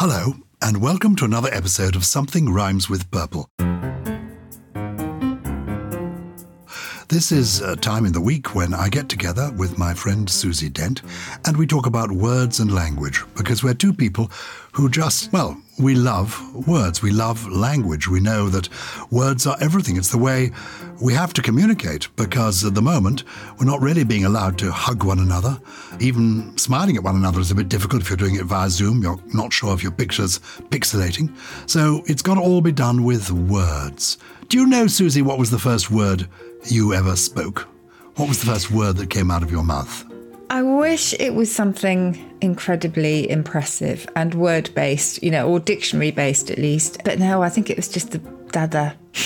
Hello, and welcome to another episode of Something Rhymes with Purple. This is a time in the week when I get together with my friend Susie Dent and we talk about words and language because we're two people who just, well, we love words. We love language. We know that words are everything. It's the way we have to communicate because at the moment we're not really being allowed to hug one another. Even smiling at one another is a bit difficult if you're doing it via Zoom. You're not sure if your picture's pixelating. So it's got to all be done with words. Do you know, Susie, what was the first word you ever spoke? What was the first word that came out of your mouth? I wish it was something incredibly impressive and word based, you know, or dictionary based at least. But no, I think it was just the dada.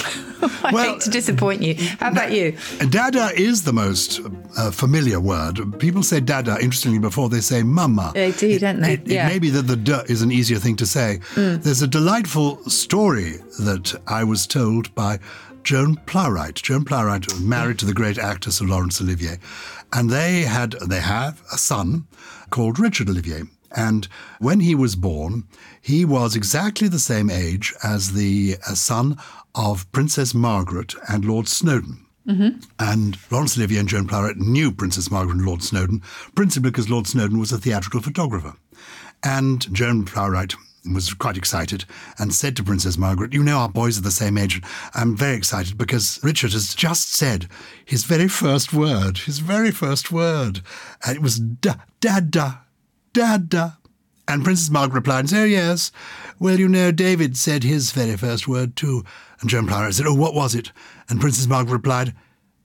I Well, hate to disappoint you. How about you? Dada is the most uh, familiar word. People say dada, interestingly, before they say mama. They do, don't they? It, it may be that the d is an easier thing to say. There's a delightful story that I was told by Joan Plowright. Joan Plowright was married to the great actor Sir Laurence Olivier, and they had they have a son called Richard Olivier. And when he was born, he was exactly the same age as the uh, son of Princess Margaret and Lord Snowdon. And Laurence Olivier and Joan Plowright knew Princess Margaret and Lord Snowdon, principally because Lord Snowdon was a theatrical photographer. And Joan Plowright was quite excited and said to Princess Margaret, You know, our boys are the same age. I'm very excited because Richard has just said his very first word, his very first word. And it was da, dada, dada. And Princess Margaret replied, Oh, yes. Well, you know, David said his very first word too. And Joan Plowright said, Oh, what was it? And Princess Margaret replied,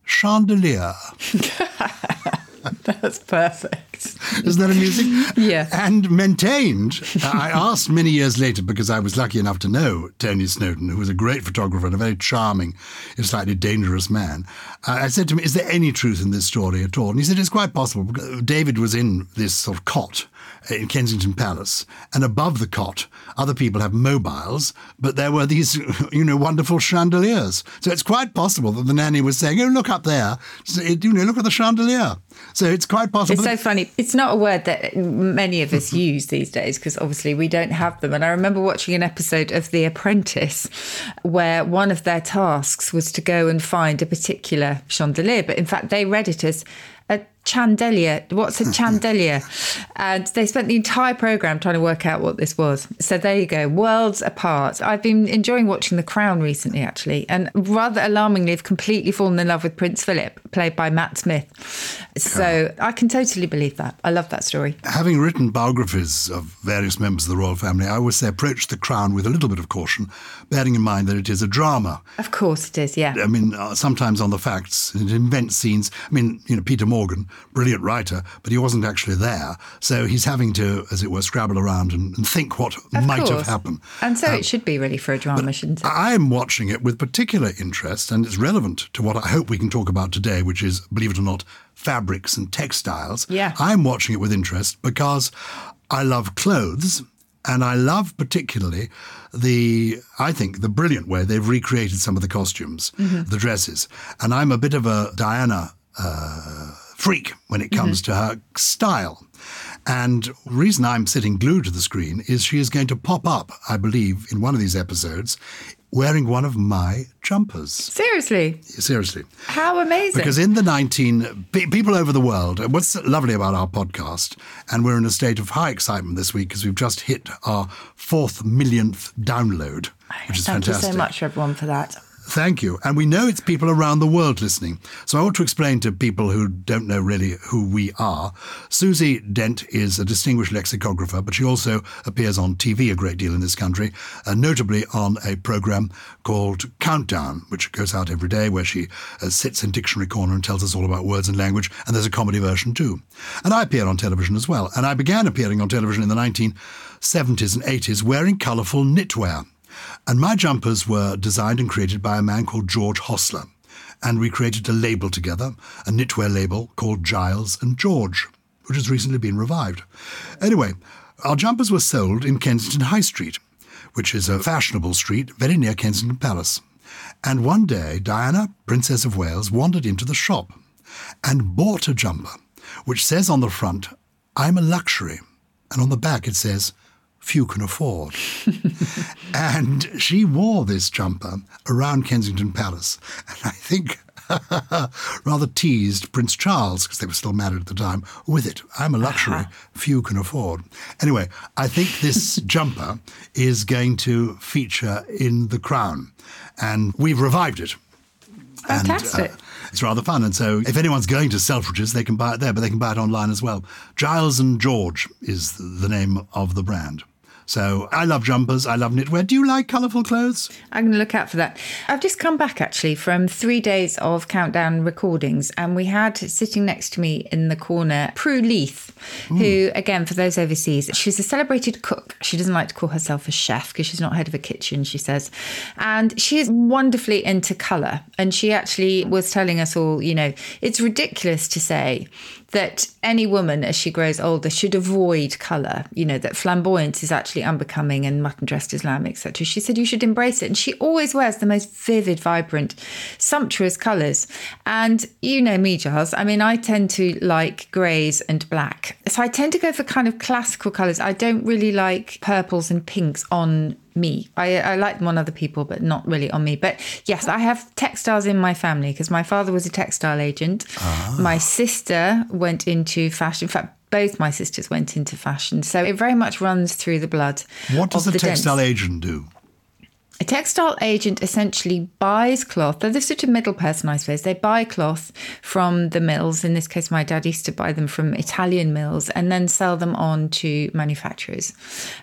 Chandelier. That's perfect. Isn't that amusing? Yeah. And maintained. I asked many years later because I was lucky enough to know Tony Snowdon, who was a great photographer and a very charming, if slightly dangerous man. Uh, I said to him, "Is there any truth in this story at all?" And he said, "It's quite possible. David was in this sort of cot." In Kensington Palace, and above the cot, other people have mobiles, but there were these, you know, wonderful chandeliers. So it's quite possible that the nanny was saying, "Oh, look up there, So it- you know, look at the chandelier." So it's quite possible. It's so funny. It's not a word that many of us use these days because obviously we don't have them. And I remember watching an episode of The Apprentice where one of their tasks was to go and find a particular chandelier, but in fact they read it as chandelier. What's a chandelier? and they spent the entire program trying to work out what this was. So there you go, worlds apart. I've been enjoying watching The Crown recently, actually, and rather alarmingly, have completely fallen in love with Prince Philip, played by Matt Smith. So I can totally believe that. I love that story. Having written biographies of various members of the royal family, I always say approach the crown with a little bit of caution, bearing in mind that it is a drama. Of course it is, yeah. I mean, uh, sometimes on the facts, it invents scenes. I mean, you know, Peter Morgan, brilliant writer, but he wasn't actually there. So he's having to, as it were, scrabble around and, and think what Of might have happened. And so it should be really for a drama, shouldn't it? I am watching it with particular interest, and it's relevant to what I hope we can talk about today, which is, believe it or not, fabrics and textiles. Yeah. I'm watching it with interest because I love clothes. And I love particularly the, I think, the brilliant way they've recreated some of the costumes, the dresses. And I'm a bit of a Diana uh, freak when it comes mm-hmm. to her style. And the reason I'm sitting glued to the screen is she is going to pop up, I believe, in one of these episodes wearing one of my jumpers. Seriously, Seriously. how amazing! Because in the 19, people over the world, what's lovely about our podcast, and we're in a state of high excitement this week because we've just hit our fourth millionth download, which is Thank fantastic. you so much, everyone, for that. Thank you. And we know it's people around the world listening. So I want to explain to people who don't know really who we are. Susie Dent is a distinguished lexicographer, but she also appears on TV a great deal in this country, uh, notably on a program called Countdown, which goes out every day, where she uh, sits in Dictionary Corner and tells us all about words and language. And there's a comedy version too. And I appear on television as well. And I began appearing on television in the 1970s and 80s wearing colourful knitwear. And my jumpers were designed and created by a man called George Hostler. And we created a label together, a knitwear label called Gyles and George, which has recently been revived. Anyway, our jumpers were sold in Kensington High Street, which is a fashionable street very near Kensington Palace. And one day, Diana, Princess of Wales, wandered into the shop and bought a jumper, which says on the front, I'm a luxury. And on the back, it says, few can afford. and she wore this jumper around Kensington Palace. And I think rather teased Prince Charles, because they were still married at the time, with it. I'm a luxury few can afford. Anyway, I think this jumper is going to feature in The Crown. And we've revived it. And, uh, Fantastic. It's rather fun. And so, if anyone's going to Selfridges, they can buy it there, but they can buy it online as well. Gyles and George is the name of the brand. So, I love jumpers. I love knitwear. Do you like colourful clothes? I'm going to look out for that. I've just come back actually from three days of countdown recordings, and we had sitting next to me in the corner Prue Leith, who, again, for those overseas, she's a celebrated cook. She doesn't like to call herself a chef because she's not head of a kitchen, she says. And she is wonderfully into colour. And she actually was telling us all, you know, it's ridiculous to say that any woman as she grows older should avoid colour, you know, that flamboyance is actually unbecoming and mutton dressed as lamb, etc. She said you should embrace it. And she always wears the most vivid, vibrant, sumptuous colours. And you know me, Gyles. I mean, I tend to like greys and black. So I tend to go for kind of classical colours. I don't really like purples and pinks on me. I, I like them on other people, but not really on me. But yes, I have textiles in my family because my father was a textile agent. Ah. My sister went into fashion. In fact, both my sisters went into fashion. So it very much runs through the blood. What does a the Dents. textile agent do? A textile agent essentially buys cloth. They're the sort of middle person, I suppose. They buy cloth from the mills. In this case, my dad used to buy them from Italian mills and then sell them on to manufacturers.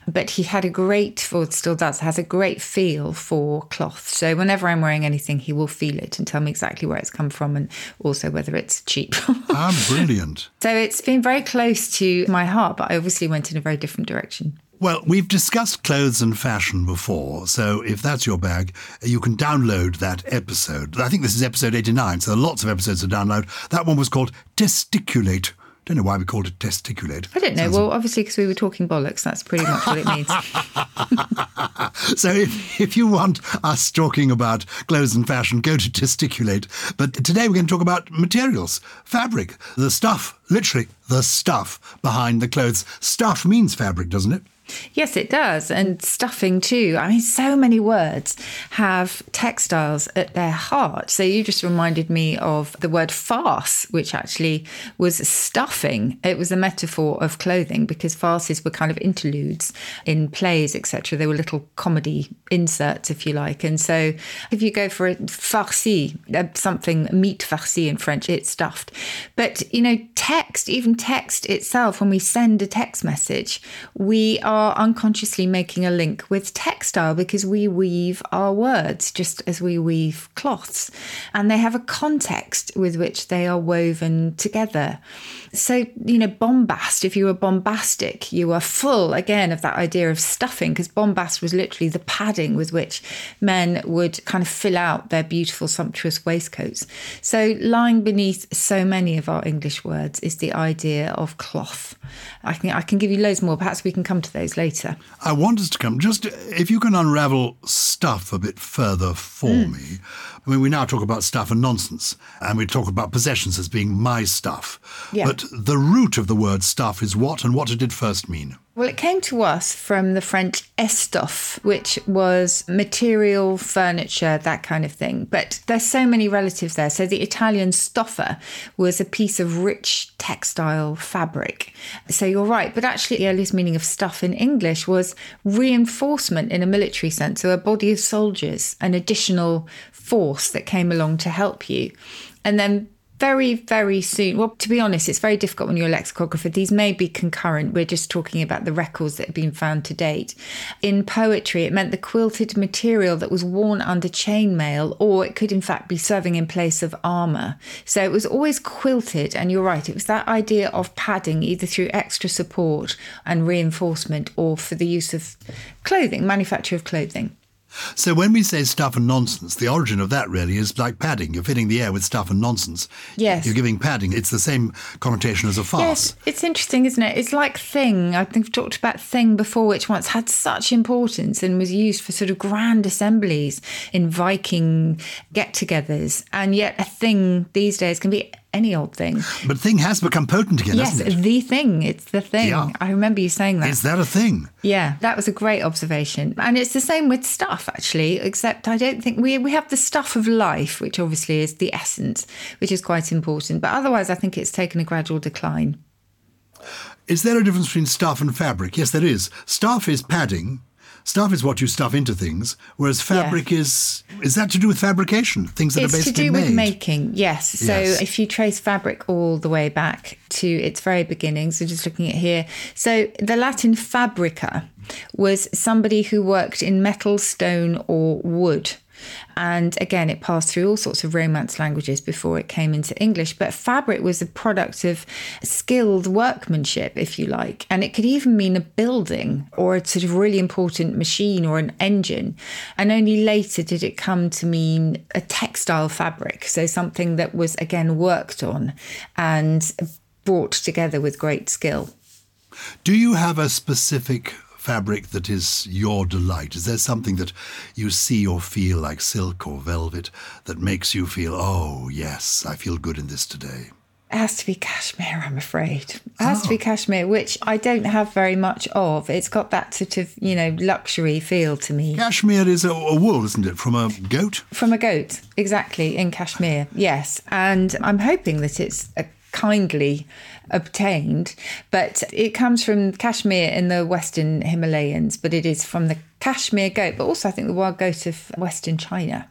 But he had a great, or still does, has a great feel for cloth. So whenever I'm wearing anything, he will feel it and tell me exactly where it's come from and also whether it's cheap. Ah, brilliant. so it's been very close to my heart, but I obviously went in a very different direction. Well, we've discussed clothes and fashion before, so if that's your bag, you can download that episode. I think this is episode 89, so there are lots of episodes to download. That one was called Testiculate. Don't know why we called it Testiculate. I don't know. Well, obviously, because we were talking bollocks, that's pretty much what it means. So if, if you want us talking about clothes and fashion, go to Testiculate. But today we're going to talk about materials, fabric, the stuff, literally the stuff behind the clothes. Stuff means fabric, doesn't it? Yes, it does. And stuffing too. I mean, so many words have textiles at their heart. So you just reminded me of the word farce, which actually was stuffing. It was a metaphor of clothing because farces were kind of interludes in plays, etc. They were little comedy inserts, if you like. And so if you go for a farci, uh, something meat farci in French, it's stuffed. But, you know, text, even text itself, when we send a text message, we are unconsciously making a link with textile because we weave our words just as we weave cloths. And they have a context with which they are woven together. So, you know, bombast, if you were bombastic, you were full again of that idea of stuffing, because bombast was literally the padding with which men would kind of fill out their beautiful, sumptuous waistcoats. So, lying beneath so many of our English words is the idea of cloth. I can, I can give you loads more. Perhaps we can come to those later. I want us to come. Just if you can unravel stuff a bit further for hmm. me. I mean, we now talk about stuff and nonsense, and we talk about possessions as being my stuff. Yeah. But the root of the word stuff is what, and what did it first mean? Well, it came to us from the French estoffe, which was material, furniture, that kind of thing. But there's so many relatives there. So the Italian stoffa was a piece of rich textile fabric. So you're right. But actually, the earliest meaning of stuff in English was reinforcement in a military sense. So a body of soldiers, an additional force that came along to help you. And then very, very soon. Well, to be honest, it's very difficult when you're a lexicographer. These may be concurrent. We're just talking about the records that have been found to date. In poetry, it meant the quilted material that was worn under chainmail, or it could, in fact, be serving in place of armour. So it was always quilted. And you're right, it was that idea of padding, either through extra support and reinforcement, or for the use of clothing, manufacture of clothing. So when we say stuff and nonsense, the origin of that really is like padding. You're filling the air with stuff and nonsense. Yes. You're giving padding. It's the same connotation as a farce. Yes, it's interesting, isn't it? It's like thing. I think I've talked about thing before, which once had such importance and was used for sort of grand assemblies in Viking get-togethers, and yet a thing these days can be any old thing. But thing has become potent again, yes, hasn't it? the thing. It's the thing. Yeah. I remember you saying that. Is that a thing? Yeah, that was a great observation. And it's the same with stuff, actually, except I don't think we, we have the stuff of life, which obviously is the essence, which is quite important. But otherwise, I think it's taken a gradual decline. Is there a difference between stuff and fabric? Yes, there is. Stuff is padding. Stuff is what you stuff into things, whereas fabric is is that to do with fabrication? Things that It's are basically to do made. with making, yes. So Yes. if you trace fabric all the way back to its very beginning, so just looking at here, so the Latin fabrica was somebody who worked in metal, stone, or wood. And again, it passed through all sorts of Romance languages before it came into English. But fabric was a product of skilled workmanship, if you like. And it could even mean a building or a sort of really important machine or an engine. And only later did it come to mean a textile fabric. So something that was, again, worked on and brought together with great skill. Do you have a specific fabric that is your delight? Is there something that you see or feel like silk or velvet that makes you feel, oh, yes, I feel good in this today? It has to be cashmere, I'm afraid. It has to be oh. cashmere, which I don't have very much of. It's got that sort of, you know, luxury feel to me. Cashmere is a, a wool, isn't it, from a goat? From a goat, exactly, in cashmere, yes. And I'm hoping that it's a kindly obtained, but it comes from Kashmir in the Western Himalayas, but it is from the Kashmir goat, but also I think the wild goat of Western China.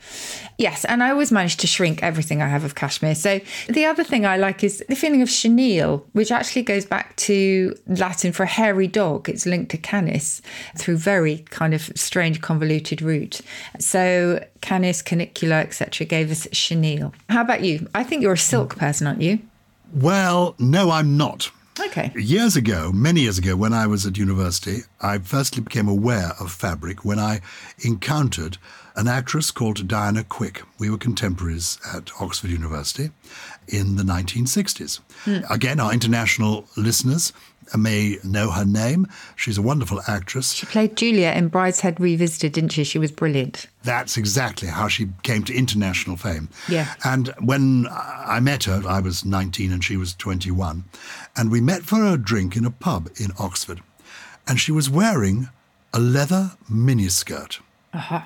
Yes, and I always manage to shrink everything I have of Kashmir. So the other thing I like is the feeling of chenille, which actually goes back to Latin for a hairy dog. It's linked to canis through very kind of strange convoluted route. So canis, canicula, etc. gave us chenille. How about you? I think you're a silk person, aren't you? Well, no, I'm not. Okay. Years ago, many years ago, when I was at university, I firstly became aware of fabric when I encountered an actress called Diana Quick. We were contemporaries at Oxford University in the 1960s. Hmm. Again, our international listeners may know her name. She's a wonderful actress. She played Julia in Brideshead Revisited, didn't she? She was brilliant. That's exactly how she came to international fame. Yeah. And when I met her, I was 19 and she was 21. And we met for a drink in a pub in Oxford. And she was wearing a leather miniskirt. Uh-huh.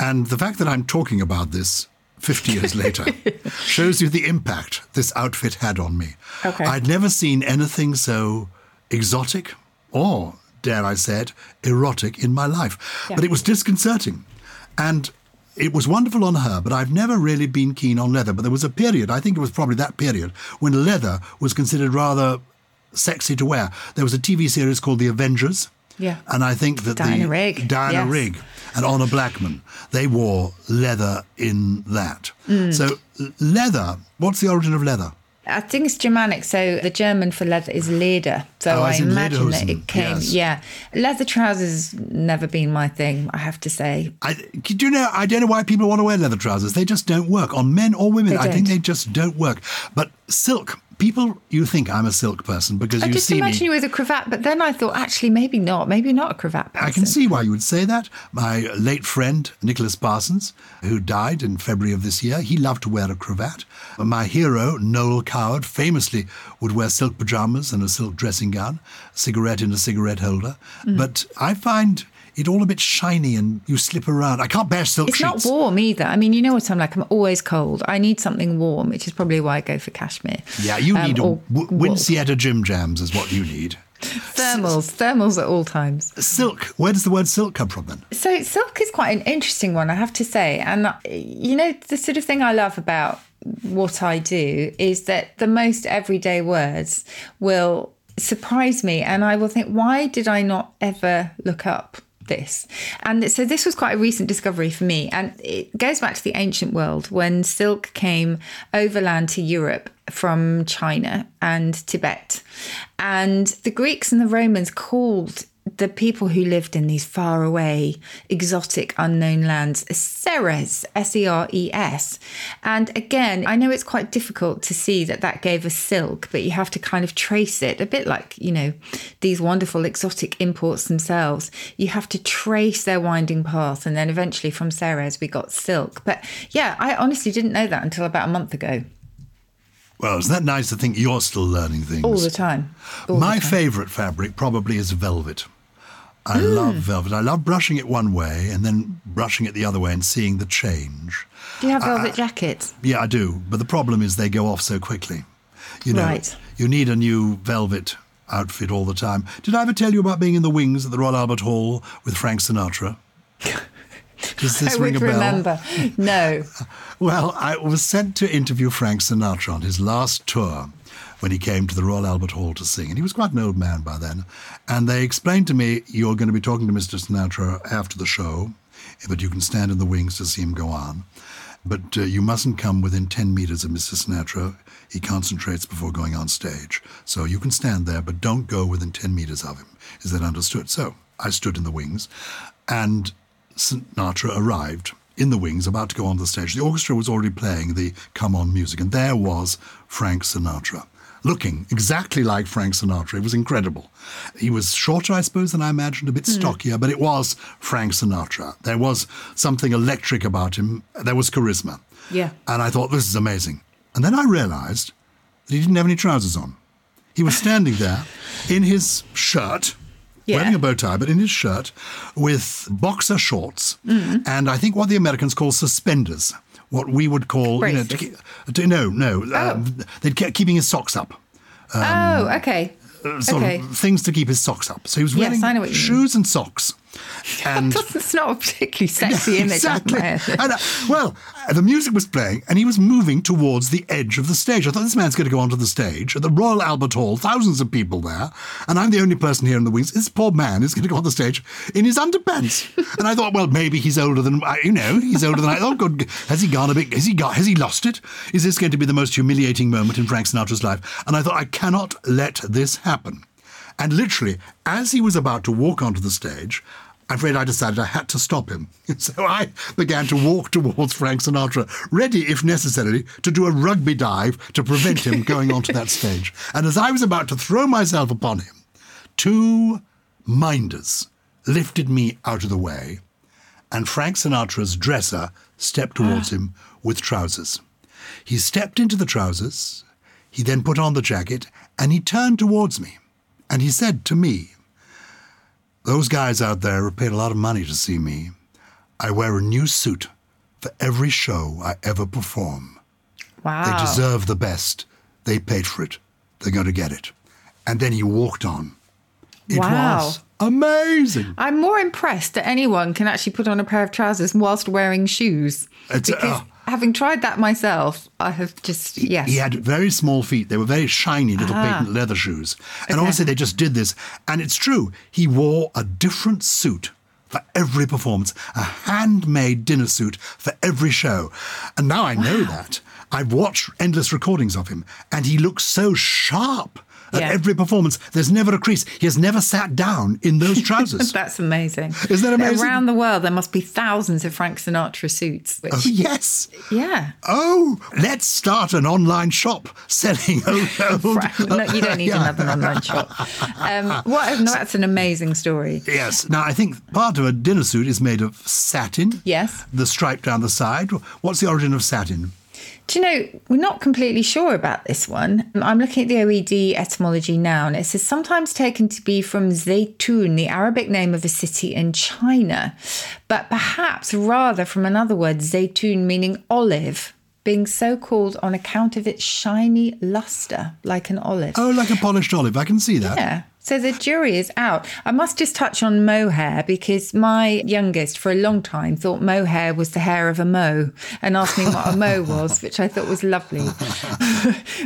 And the fact that I'm talking about this 50 years later shows you the impact this outfit had on me. Okay. I'd never seen anything so exotic or, dare I say it, erotic in my life. Yeah. But it was disconcerting. And it was wonderful on her, but I've never really been keen on leather. But there was a period, I think it was probably that period, when leather was considered rather sexy to wear. There was a TV series called The Avengers. Yeah. And I think that Diana the Rigg, Diana yes. Rigg and Honor Blackman, they wore leather in that. Mm. So leather, what's the origin of leather? I think it's Germanic, so the German for leather is Leder. So Oh, I imagine that it came. yes. Yeah, leather trousers never been my thing. I have to say. I, do you know? I don't know why people want to wear leather trousers. They just don't work on men or women. I think they just don't work. But silk people, you think I'm a silk person because I you just see imagine me. you with a cravat, but then I thought, actually, maybe not. Maybe not a cravat person. I can see why you would say that. My late friend, Nicholas Parsons, who died in February of this year, he loved to wear a cravat. My hero, Noel Coward, famously would wear silk pajamas and a silk dressing gown, a cigarette in a cigarette holder. Mm. But I find it all a bit shiny and you slip around. I can't bear silk It's sheets. not warm either. I mean, you know what I'm like. I'm always cold. I need something warm, which is probably why I go for cashmere. Yeah, you Um, need a or w-. Winceyette Jim Jams is what you need. thermals. Thermals at all times. Silk. Where does the word silk come from then? So silk is quite an interesting one, I have to say. And uh, you know, the sort of thing I love about what I do is that the most everyday words will surprise me, and I will think, why did I not ever look up? This. And so this was quite a recent discovery for me, and it goes back to the ancient world when silk came overland to Europe from China and Tibet, and the Greeks and the Romans called the people who lived in these faraway, exotic, unknown lands, Seres, S E R E S. And again, I know it's quite difficult to see that that gave us silk, but you have to kind of trace it, a bit like, you know, these wonderful exotic imports themselves. You have to trace their winding path. And then eventually from Seres, we got silk. But yeah, I honestly didn't know that until about a month ago. Well, isn't that nice to think you're still learning things? All the time. All the My time. favourite fabric probably is velvet. I hmm. love velvet. I love brushing it one way and then brushing it the other way and seeing the change. Do you have velvet jackets? Yeah, I do. But the problem is they go off so quickly. You know, Right. you need a new velvet outfit all the time. Did I ever tell you about being in the wings at the Royal Albert Hall with Frank Sinatra? Does this I ring a bell? remember. No. Well, I was sent to interview Frank Sinatra on his last tour when he came to the Royal Albert Hall to sing. And he was quite an old man by then. And they explained to me, you're going to be talking to Mr. Sinatra after the show, but you can stand in the wings to see him go on. But uh, you mustn't come within 10 meters of Mr. Sinatra. He concentrates before going on stage. So you can stand there, but don't go within 10 meters of him. Is that understood? So I stood in the wings, and Sinatra arrived in the wings, about to go on the stage. The orchestra was already playing the Come On music, and there was Frank Sinatra, looking exactly like Frank Sinatra. It was incredible. He was shorter, I suppose, than I imagined, a bit stockier, but it was Frank Sinatra. There was something electric about him, there was charisma. Yeah. And I thought, this is amazing. And then I realized that he didn't have any trousers on. He was standing there in his shirt, Yeah. wearing a bow tie, but in his shirt with boxer shorts Mm-hmm. and I think what the Americans call suspenders, what we would call, you know, to no, no, um, they'd keep keeping his socks up. oh, okay. uh, Sort okay. of things to keep his socks up. So he was wearing mean. shoes and socks. And It's not a particularly sexy image. exactly. And, uh, well, uh, the music was playing, and he was moving towards the edge of the stage. I thought this man's going to go onto the stage at the Royal Albert Hall, thousands of people there, and I'm the only person here in the wings. This poor man is going to go on the stage in his underpants. and I thought, well, maybe he's older than I- you know. He's older than I. Oh, good. Has he gone a bit? Has he got? Has he lost it? Is this going to be the most humiliating moment in Frank Sinatra's life? And I thought, I cannot let this happen. And literally, as he was about to walk onto the stage, I'm afraid I decided I had to stop him. So I began to walk towards Frank Sinatra, ready, if necessary, to do a rugby dive to prevent him going onto that stage. And as I was about to throw myself upon him, two minders lifted me out of the way, and Frank Sinatra's dresser stepped towards him with trousers. He stepped into the trousers, he then put on the jacket, and he turned towards me. And he said to me, Those guys out there have paid a lot of money to see me. I wear a new suit for every show I ever perform. Wow. They deserve the best. They paid for it. They're going to get it. And then he walked on. It Wow. was amazing. I'm more impressed that anyone can actually put on a pair of trousers whilst wearing shoes. It's, because uh, having tried that myself, I have just yes. He had very small feet. They were very shiny little ah. patent leather shoes. And Okay. obviously they just did this. And it's true. He wore a different suit for every performance, a handmade dinner suit for every show. And now I know that. I've watched endless recordings of him, and he looks so sharp At Yeah. every performance, there's never a crease. He has never sat down in those trousers. That's amazing. Isn't that amazing? Around the world, there must be thousands of Frank Sinatra suits. Which, oh, yes. yeah. Oh, let's start an online shop selling old. Frank- no, you don't need Yeah. another online shop. Um, what? No, that's an amazing story. Yes. Now, I think part of a dinner suit is made of satin. Yes. The stripe down the side. What's the origin of satin? Do you know, we're not completely sure about this one. I'm looking at the OED etymology now, and it says sometimes taken to be from Zaytun, the Arabic name of a city in China, but perhaps rather from another word, Zaytun, meaning olive, being so called on account of its shiny luster, like an olive. Oh, like a polished olive. I can see that. Yeah. So the jury is out. I must just touch on mohair because my youngest, for a long time, thought mohair was the hair of a mo and asked me what a mo was, which I thought was lovely.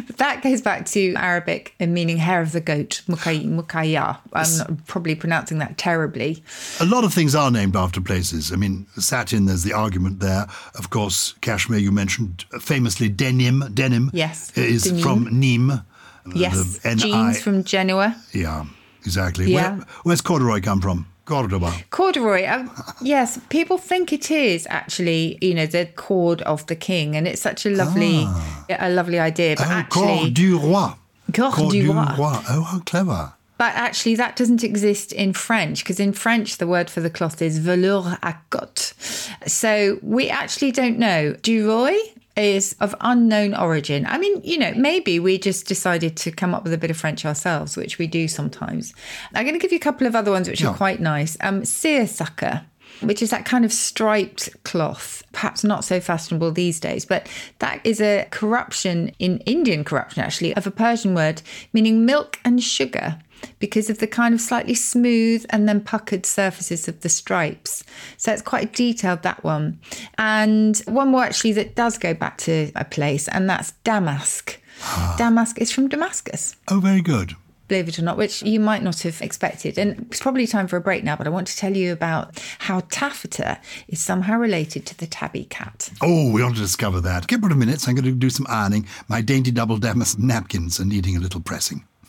but that goes back to Arabic and meaning hair of the goat, mukay- mukaya. I'm not probably pronouncing that terribly. A lot of things are named after places. I mean, satin, there's the argument there. Of course, Kashmir, you mentioned famously denim. Denim Yes, is denim. from Nîmes. Yes, The jeans from Genoa. Yeah, exactly. Yeah. Where, where's corduroy come from? Cordoba. Corduroy, um, yes, people think it is actually, you know, the cord of the king, and it's such a lovely, a lovely idea. But Ah. Oh, actually, corps du roi. Corps du roi. Oh, how clever. But actually, that doesn't exist in French because in French, the word for the cloth is velours à cotte. So we actually don't know. Duroy is of unknown origin. I mean, you know, maybe we just decided to come up with a bit of French ourselves, which we do sometimes. I'm going to give you a couple of other ones which Yeah. are quite nice. Um, seersucker. Which is that kind of striped cloth, perhaps not so fashionable these days, but that is a corruption in Indian corruption, actually, of a Persian word meaning milk and sugar because of the kind of slightly smooth and then puckered surfaces of the stripes. So it's quite detailed, that one. And one more actually that does go back to a place, and that's damask. damask is from Damascus Oh, very good. believe it or not, which you might not have expected. And it's probably time for a break now, but I want to tell you about how taffeta is somehow related to the tabby cat. Oh, we ought to discover that. Give it a minute. So I'm going to do some ironing my dainty double damask napkins and needing a little pressing.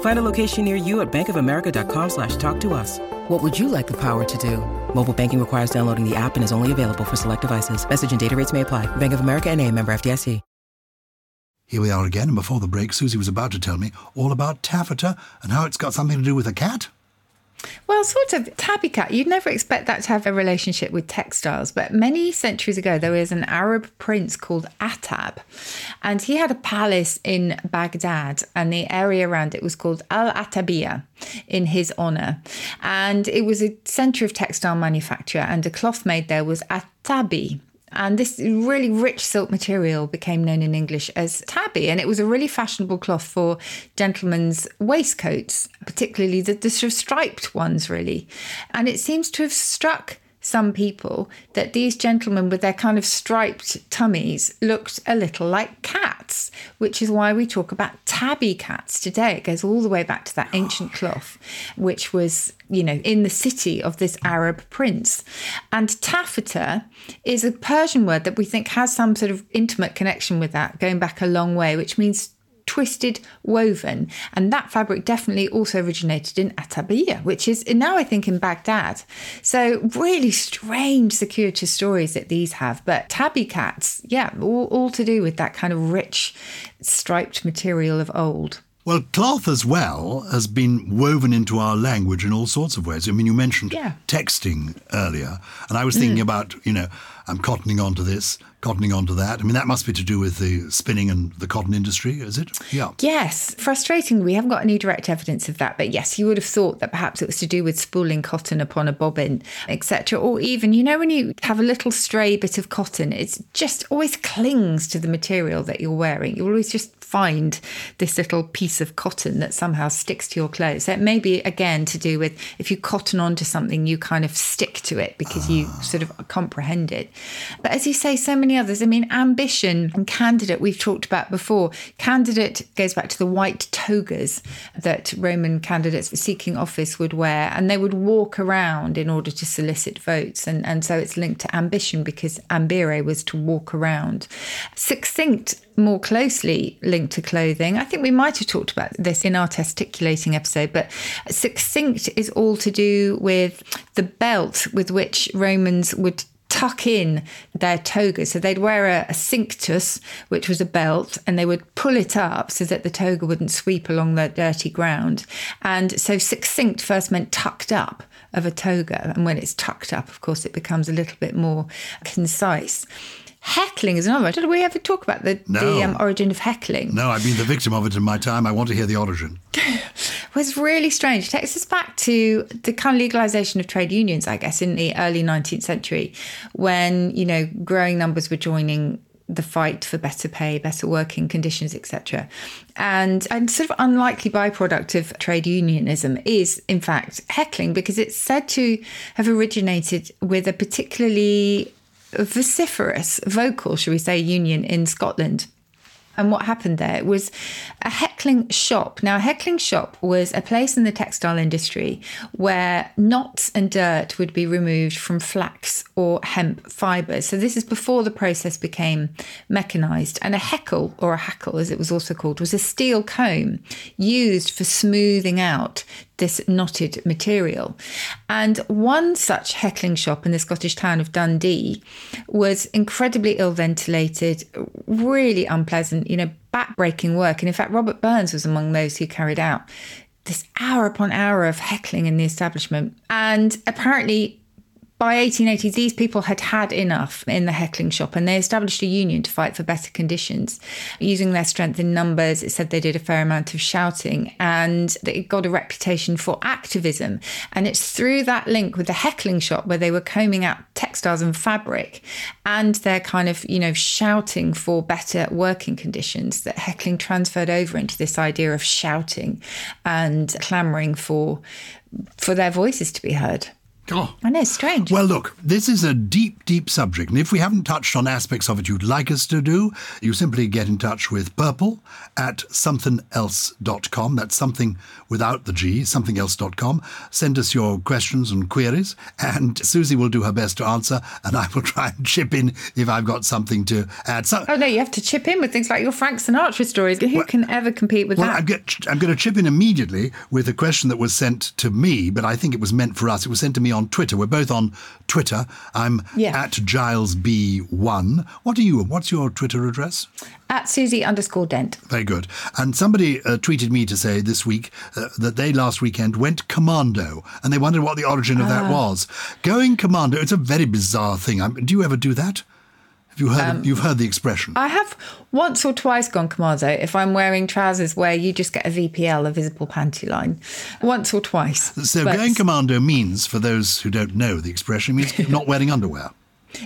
Find a location near you at bankofamerica.com slash talk to us. What would you like the power to do? Mobile banking requires downloading the app and is only available for select devices. Message and data rates may apply. Bank of America and a member FDIC. Here we are again, and before the break, Susie was about to tell me all about taffeta and how it's got something to do with a cat. Well, sort of tabby cat. You'd never expect that to have a relationship with textiles, but many centuries ago, there was an Arab prince called Atab, and he had a palace in Baghdad, and the area around it was called Al Atabiya in his honor. And it was a center of textile manufacture, and a cloth made there was Atabi. And this really rich silk material became known in English as tabby. And it was a really fashionable cloth for gentlemen's waistcoats, particularly the, the sort of striped ones, really. And it seems to have struck some people that these gentlemen with their kind of striped tummies looked a little like cats, which is why we talk about tabby cats today. It goes all the way back to that oh. ancient cloth, which was, you know, in the city of this Arab prince. And taffeta is a Persian word that we think has some sort of intimate connection with that, going back a long way, which means twisted woven. And that fabric definitely also originated in Atabiya which is now I think in Baghdad. So really strange circuitous stories that these have. But tabby cats yeah all, all to do with that kind of rich striped material of old. Well, cloth as well has been woven into our language in all sorts of ways. I mean, you mentioned Yeah. texting earlier, and I was thinking mm. about, you know, I'm cottoning onto this, cottoning onto that. I mean, that must be to do with the spinning and the cotton industry, is it? Yeah. Yes, frustrating. We haven't got any direct evidence of that, but yes, you would have thought that perhaps it was to do with spooling cotton upon a bobbin, etc. Or even, you know, when you have a little stray bit of cotton, it just always clings to the material that you're wearing. You always just find this little piece of cotton that somehow sticks to your clothes. So it may be again to do with if you cotton onto something, you kind of stick to it because you ah. sort of comprehend it. But as you say, so many others. I mean, ambition and candidate we've talked about before. Candidate goes back to the white togas that Roman candidates seeking office would wear, and they would walk around in order to solicit votes. And, and so it's linked to ambition because ambire was to walk around. Succinct more closely linked to clothing. I think we might have talked about this in our testiculating episode, but succinct is all to do with the belt with which Romans would tuck in their toga. So they'd wear a, a cinctus, which was a belt, and they would pull it up so that the toga wouldn't sweep along the dirty ground. And so succinct first meant tucked up of a toga. And when it's tucked up, of course, it becomes a little bit more concise. Heckling is another one. Did we ever talk about the, No. the um, origin of heckling? No, I've been the victim of it in my time. I want to hear the origin. Was really strange. It takes us back to the kind of legalization of trade unions, I guess, in the early 19th century, when, you know, growing numbers were joining the fight for better pay, better working conditions, etc. And a sort of unlikely byproduct of trade unionism is, in fact, heckling, because it's said to have originated with a particularly vociferous, vocal, shall we say, union in Scotland. And what happened there was a heckling shop. Now, a heckling shop was a place in the textile industry where knots and dirt would be removed from flax or hemp fibres. So, this is before the process became mechanized. And a heckle, or a hackle as it was also called, was a steel comb used for smoothing out this knotted material. And one such heckling shop in the Scottish town of Dundee was incredibly ill ventilated, really unpleasant, you know, back-breaking work. And in fact, Robert Burns was among those who carried out this hour upon hour of heckling in the establishment. And apparently by 1880, these people had had enough in the heckling shop and they established a union to fight for better conditions. Using their strength in numbers, it said they did a fair amount of shouting and it got a reputation for activism. And it's through that link with the heckling shop where they were combing out textiles and fabric and their kind of, you know, shouting for better working conditions that heckling transferred over into this idea of shouting and clamoring for for their voices to be heard. Oh. I know, strange. Well, look, this is a deep, deep subject. And if we haven't touched on aspects of it you'd like us to do, you simply get in touch with purple at somethingelse.com. That's something without the G, somethingelse.com. Send us your questions and queries, and Susie will do her best to answer, and I will try and chip in if I've got something to add. So, Oh no, you have to chip in with things like your Frank Sinatra stories. Who can ever compete with well, that? I'm, get, I'm going to chip in immediately with a question that was sent to me, but I think it was meant for us. It was sent to me on Twitter. We're both on Twitter. I'm Yeah. at GylesB1. What are you? What's your Twitter address? At Susie underscore Dent. Very good. And somebody uh, tweeted me to say this week uh, that they last weekend went commando, and they wondered what the origin of Ah. that was. Going commando, it's a very bizarre thing. I do you ever do that? Have you heard? Um, you've heard the expression. I have once or twice gone commando if I'm wearing trousers where you just get a VPL, a visible panty line. Once or twice. so But going commando means, for those who don't know the expression, means not wearing underwear.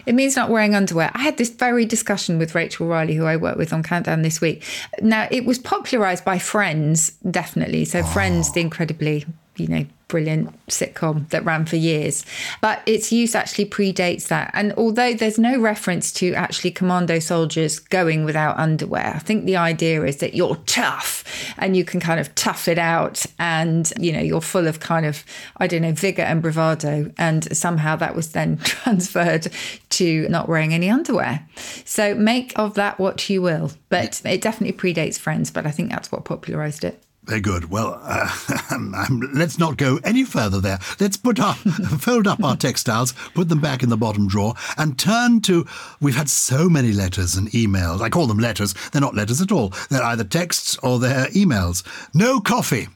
It means not wearing underwear. I had this very discussion with Rachel Riley, who I work with on Countdown this week. Now, it was popularized by Friends, definitely. So, Friends, the incredibly, you know, brilliant sitcom that ran for years. But its use actually predates that. And although there's no reference to actually commando soldiers going without underwear, I think the idea is that you're tough and you can kind of tough it out and, you know, you're full of kind of, I don't know, vigor and bravado. And somehow that was then transferred to not wearing any underwear. So make of that what you will. But it definitely predates Friends, but I think that's what popularized it. Very good. Well, uh, um, let's not go any further there. Let's put our fold up our textiles, put them back in the bottom drawer, and turn to. We've had so many letters and emails. I call them letters. They're not letters at all. They're either texts or they're emails. No coffee.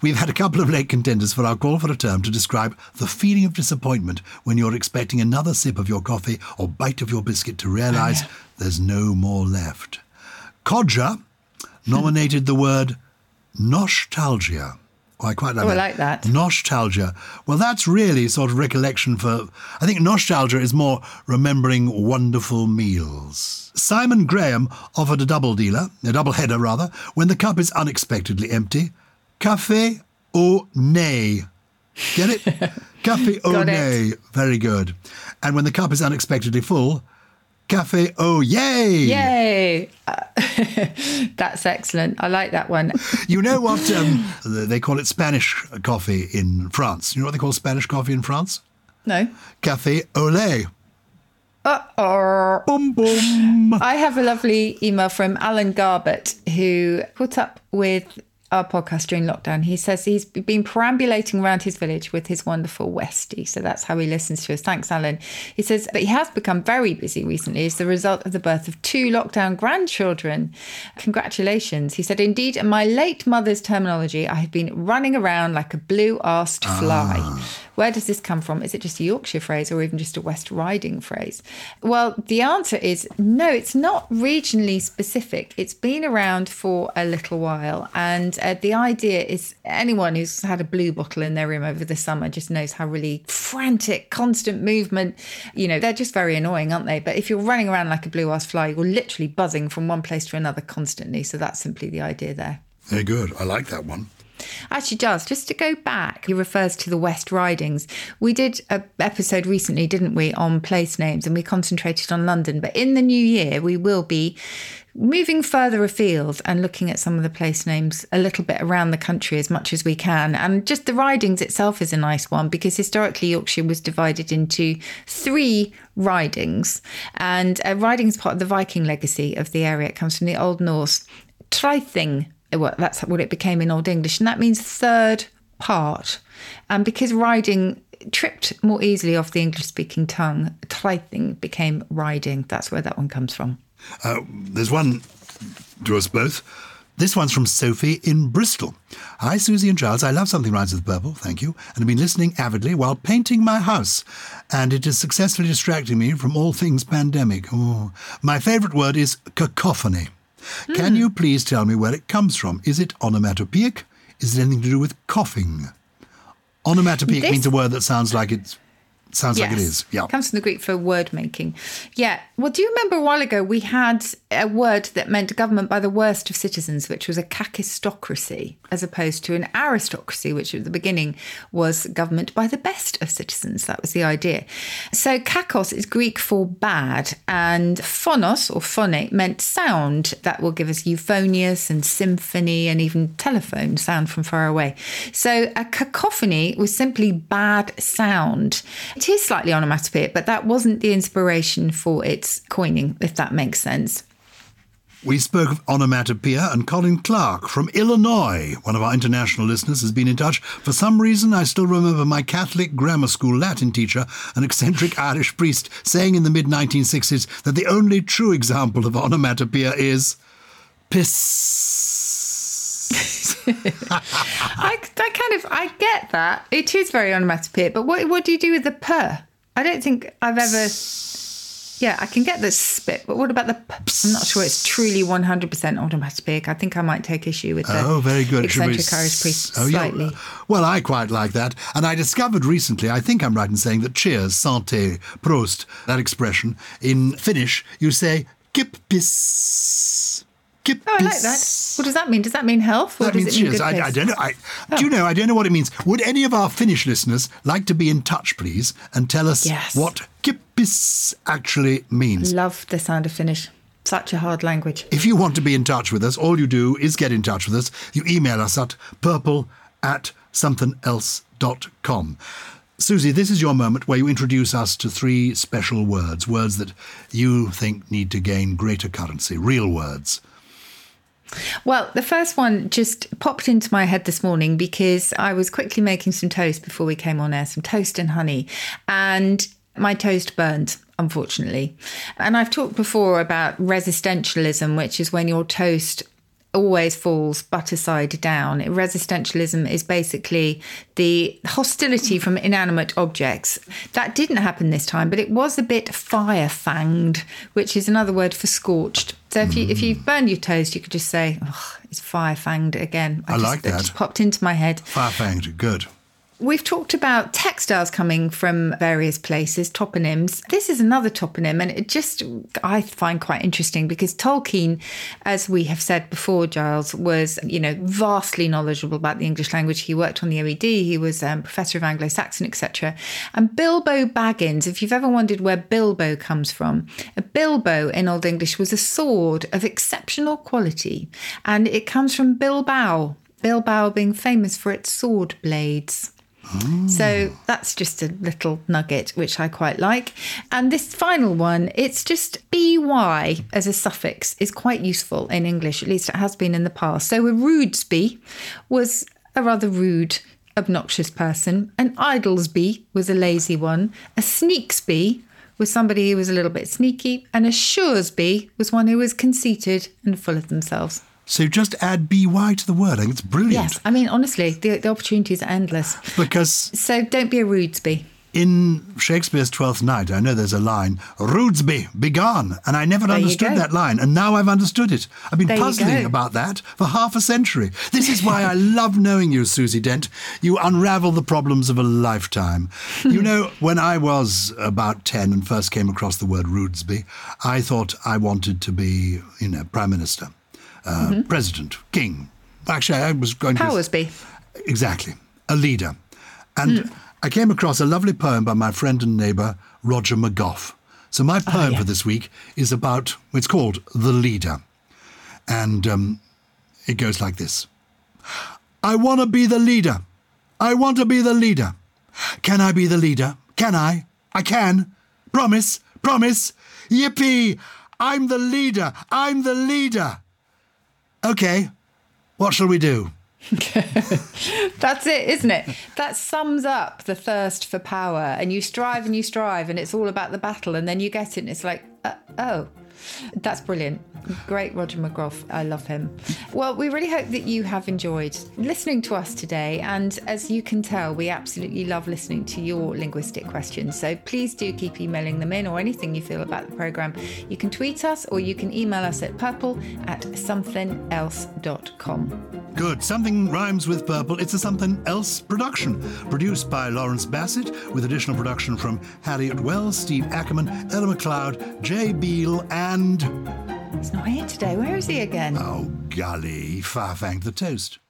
We've had a couple of late contenders for our call for a term to describe the feeling of disappointment when you're expecting another sip of your coffee or bite of your biscuit to realise there's no more left. Codger nominated the word nostalgia. Oh, I quite like Oh, I that. like that. Nostalgia. Well, that's really sort of recollection for. I think nostalgia is more remembering wonderful meals. Simon Graham offered a double dealer, a double header rather, when the cup is unexpectedly empty. Café au nez. Get it? Café au nez. Very good. And when the cup is unexpectedly full, café Oh yay. Yay! Uh, That's excellent. I like that one. You know what um, they call it Spanish coffee in France? You know what they call Spanish coffee in France? No. Café au lait. Uh-oh. Boom, boom. I have a lovely email from Alan Garbett who put up with our podcast during lockdown. He says he's been perambulating around his village with his wonderful Westie. So that's how he listens to us. Thanks, Alan. He says, but he has become very busy recently as the result of the birth of two lockdown grandchildren. Congratulations. He said, indeed, in my late mother's terminology, I have been running around like a blue arsed fly. Ah. Where does this come from? Is it just a Yorkshire phrase or even just a West Riding phrase? Well, the answer is no, it's not regionally specific. It's been around for a little while. And uh, the idea is anyone who's had a blue bottle in their room over the summer just knows how really frantic, constant movement, you know, they're just very annoying, aren't they? But if you're running around like a blue ass fly, you're literally buzzing from one place to another constantly. So that's simply the idea there. Very good. I like that one. Actually, does. Just to go back, he refers to the West Ridings. We did a episode recently, didn't we, on place names, and we concentrated on London. But in the new year, we will be moving further afield and looking at some of the place names a little bit around the country as much as we can. And just the Ridings itself is a nice one because historically Yorkshire was divided into three ridings, and uh, riding is part of the Viking legacy of the area. It comes from the Old Norse Trything well, that's what it became in Old English, and that means third part. And because riding tripped more easily off the English speaking tongue, tithing became riding. That's where that one comes from. Uh, there's one to us both. This one's from Sophie in Bristol. Hi, Susie and Charles. I love Something Rhymes with Purple, thank you, and I've been listening avidly while painting my house. And it is successfully distracting me from all things pandemic. My favourite word is cacophony. Can hmm. you please tell me where it comes from? Is it onomatopoeic? Is it anything to do with coughing? Onomatopoeic This- means a word that sounds like it sounds like it is. Yeah. Comes from the Greek for word making. Yeah. Well, do you remember a while ago we had a word that meant government by the worst of citizens, which was a kakistocracy, as opposed to an aristocracy, which at the beginning was government by the best of citizens. That was the idea. So kakos is Greek for bad, and phonos or phone meant sound. That will give us euphonious and symphony and even telephone sound from far away. So a cacophony was simply bad sound. It is slightly onomatopoeic, but that wasn't the inspiration for its coining, if that makes sense. We spoke of onomatopoeia, and Colin Clark from Illinois, one of our international listeners, has been in touch. For some reason, I still remember my Catholic grammar school Latin teacher, an eccentric Irish priest, saying in the mid 1960s that the only true example of onomatopoeia is piss. I, I kind of I get that. It is very onomatopoeic, but what what do you do with the per? I don't think I've ever. Yeah, I can get the spit, but what about the? P? I'm not sure it's truly 100% onomatopoeic. I think I might take issue with the Oh, very good. Be eccentric Irish priest Oh, yeah. slightly. Well, I quite like that. And I discovered recently, I think I'm right in saying that cheers, santé, prost, that expression, in Finnish, you say kip piss. Oh, I like that. What does that mean? Does that mean health, or That does means it mean cheers. good I. I don't know. I, oh. Do you know? I don't know what it means. Would any of our Finnish listeners like to be in touch, please, and tell us Yes. what kippis actually means? Love the sound of Finnish. Such a hard language. If you want to be in touch with us, all you do is get in touch with us. You email us at purple at somethingelse.com. Susie, this is your moment where you introduce us to three special words, words that you think need to gain greater currency, real words. Well, the first one just popped into my head this morning because I was quickly making some toast before we came on air, some toast and honey, and my toast burned, unfortunately. And I've talked before about resistentialism, which is when your toast always falls butter side down. Resistentialism is basically the hostility from inanimate objects. That didn't happen this time, but it was a bit fire fanged, which is another word for scorched. So if you if hmm. you burn your toast, you could just say, oh, "It's fire fanged again." I just, like It that. just popped into my head. Fire fanged, good. We've talked about textiles coming from various places, toponyms. This is another toponym, and it just I find quite interesting because Tolkien, as we have said before, Gyles was you know vastly knowledgeable about the English language. He worked on the OED. He was um, professor of Anglo-Saxon, etc. And Bilbo Baggins, if you've ever wondered where Bilbo comes from, a Bilbo in Old English was a sword of exceptional quality, and it comes from Bilbao. Bilbao being famous for its sword blades. So that's just a little nugget, which I quite like. And this final one, it's just by as a suffix is quite useful in English, at least it has been in the past. So a rudesby was a rather rude, obnoxious person. An idlesby was a lazy one. A sneaksby was somebody who was a little bit sneaky. And a suresby was one who was conceited and full of themselves. So just add by to the word. I think it's brilliant. Yes, I mean, honestly, the, the opportunities are endless. Because So don't be a rudesby. in Shakespeare's Twelfth Night, I know there's a line, Rudesby, begone. And I never you understood that line. And now I've understood it. I've been There puzzling about that for half a century. This is why I love knowing you, Susie Dent. You unravel the problems of a lifetime. you know, when I was about 10 and first came across the word Rudesby, I thought I wanted to be, you know, Prime Minister, uh, President, King. Actually, I was going to. Powersby. Exactly. A leader. And I came across a lovely poem by my friend and neighbour, Roger McGough. So my poem for this week is about, it's called The Leader. And um, it goes like this I want to be the leader. I want to be the leader. Can I be the leader? Can I? I can. Promise, promise. Yippee! I'm the leader. I'm the leader. Okay, what shall we do? That's it, isn't it? That sums up the thirst for power. And you strive and you strive, and it's all about the battle. And then you get it, and it's like, uh, oh, that's brilliant. Great, Roger McGough. I love him. Well, we really hope that you have enjoyed listening to us today. And as you can tell, we absolutely love listening to your linguistic questions. So please do keep emailing them in or anything you feel about the programme. You can tweet us or you can email us at purple at somethingelse.com. Good. Something rhymes with purple. It's a something else production. Produced by Lawrence Bassett, with additional production from Harriet Wells, Steve Ackerman, Ella McLeod, Jay Beale, and. He's not here today. Where is he again? Oh, golly, Farfang the Toast.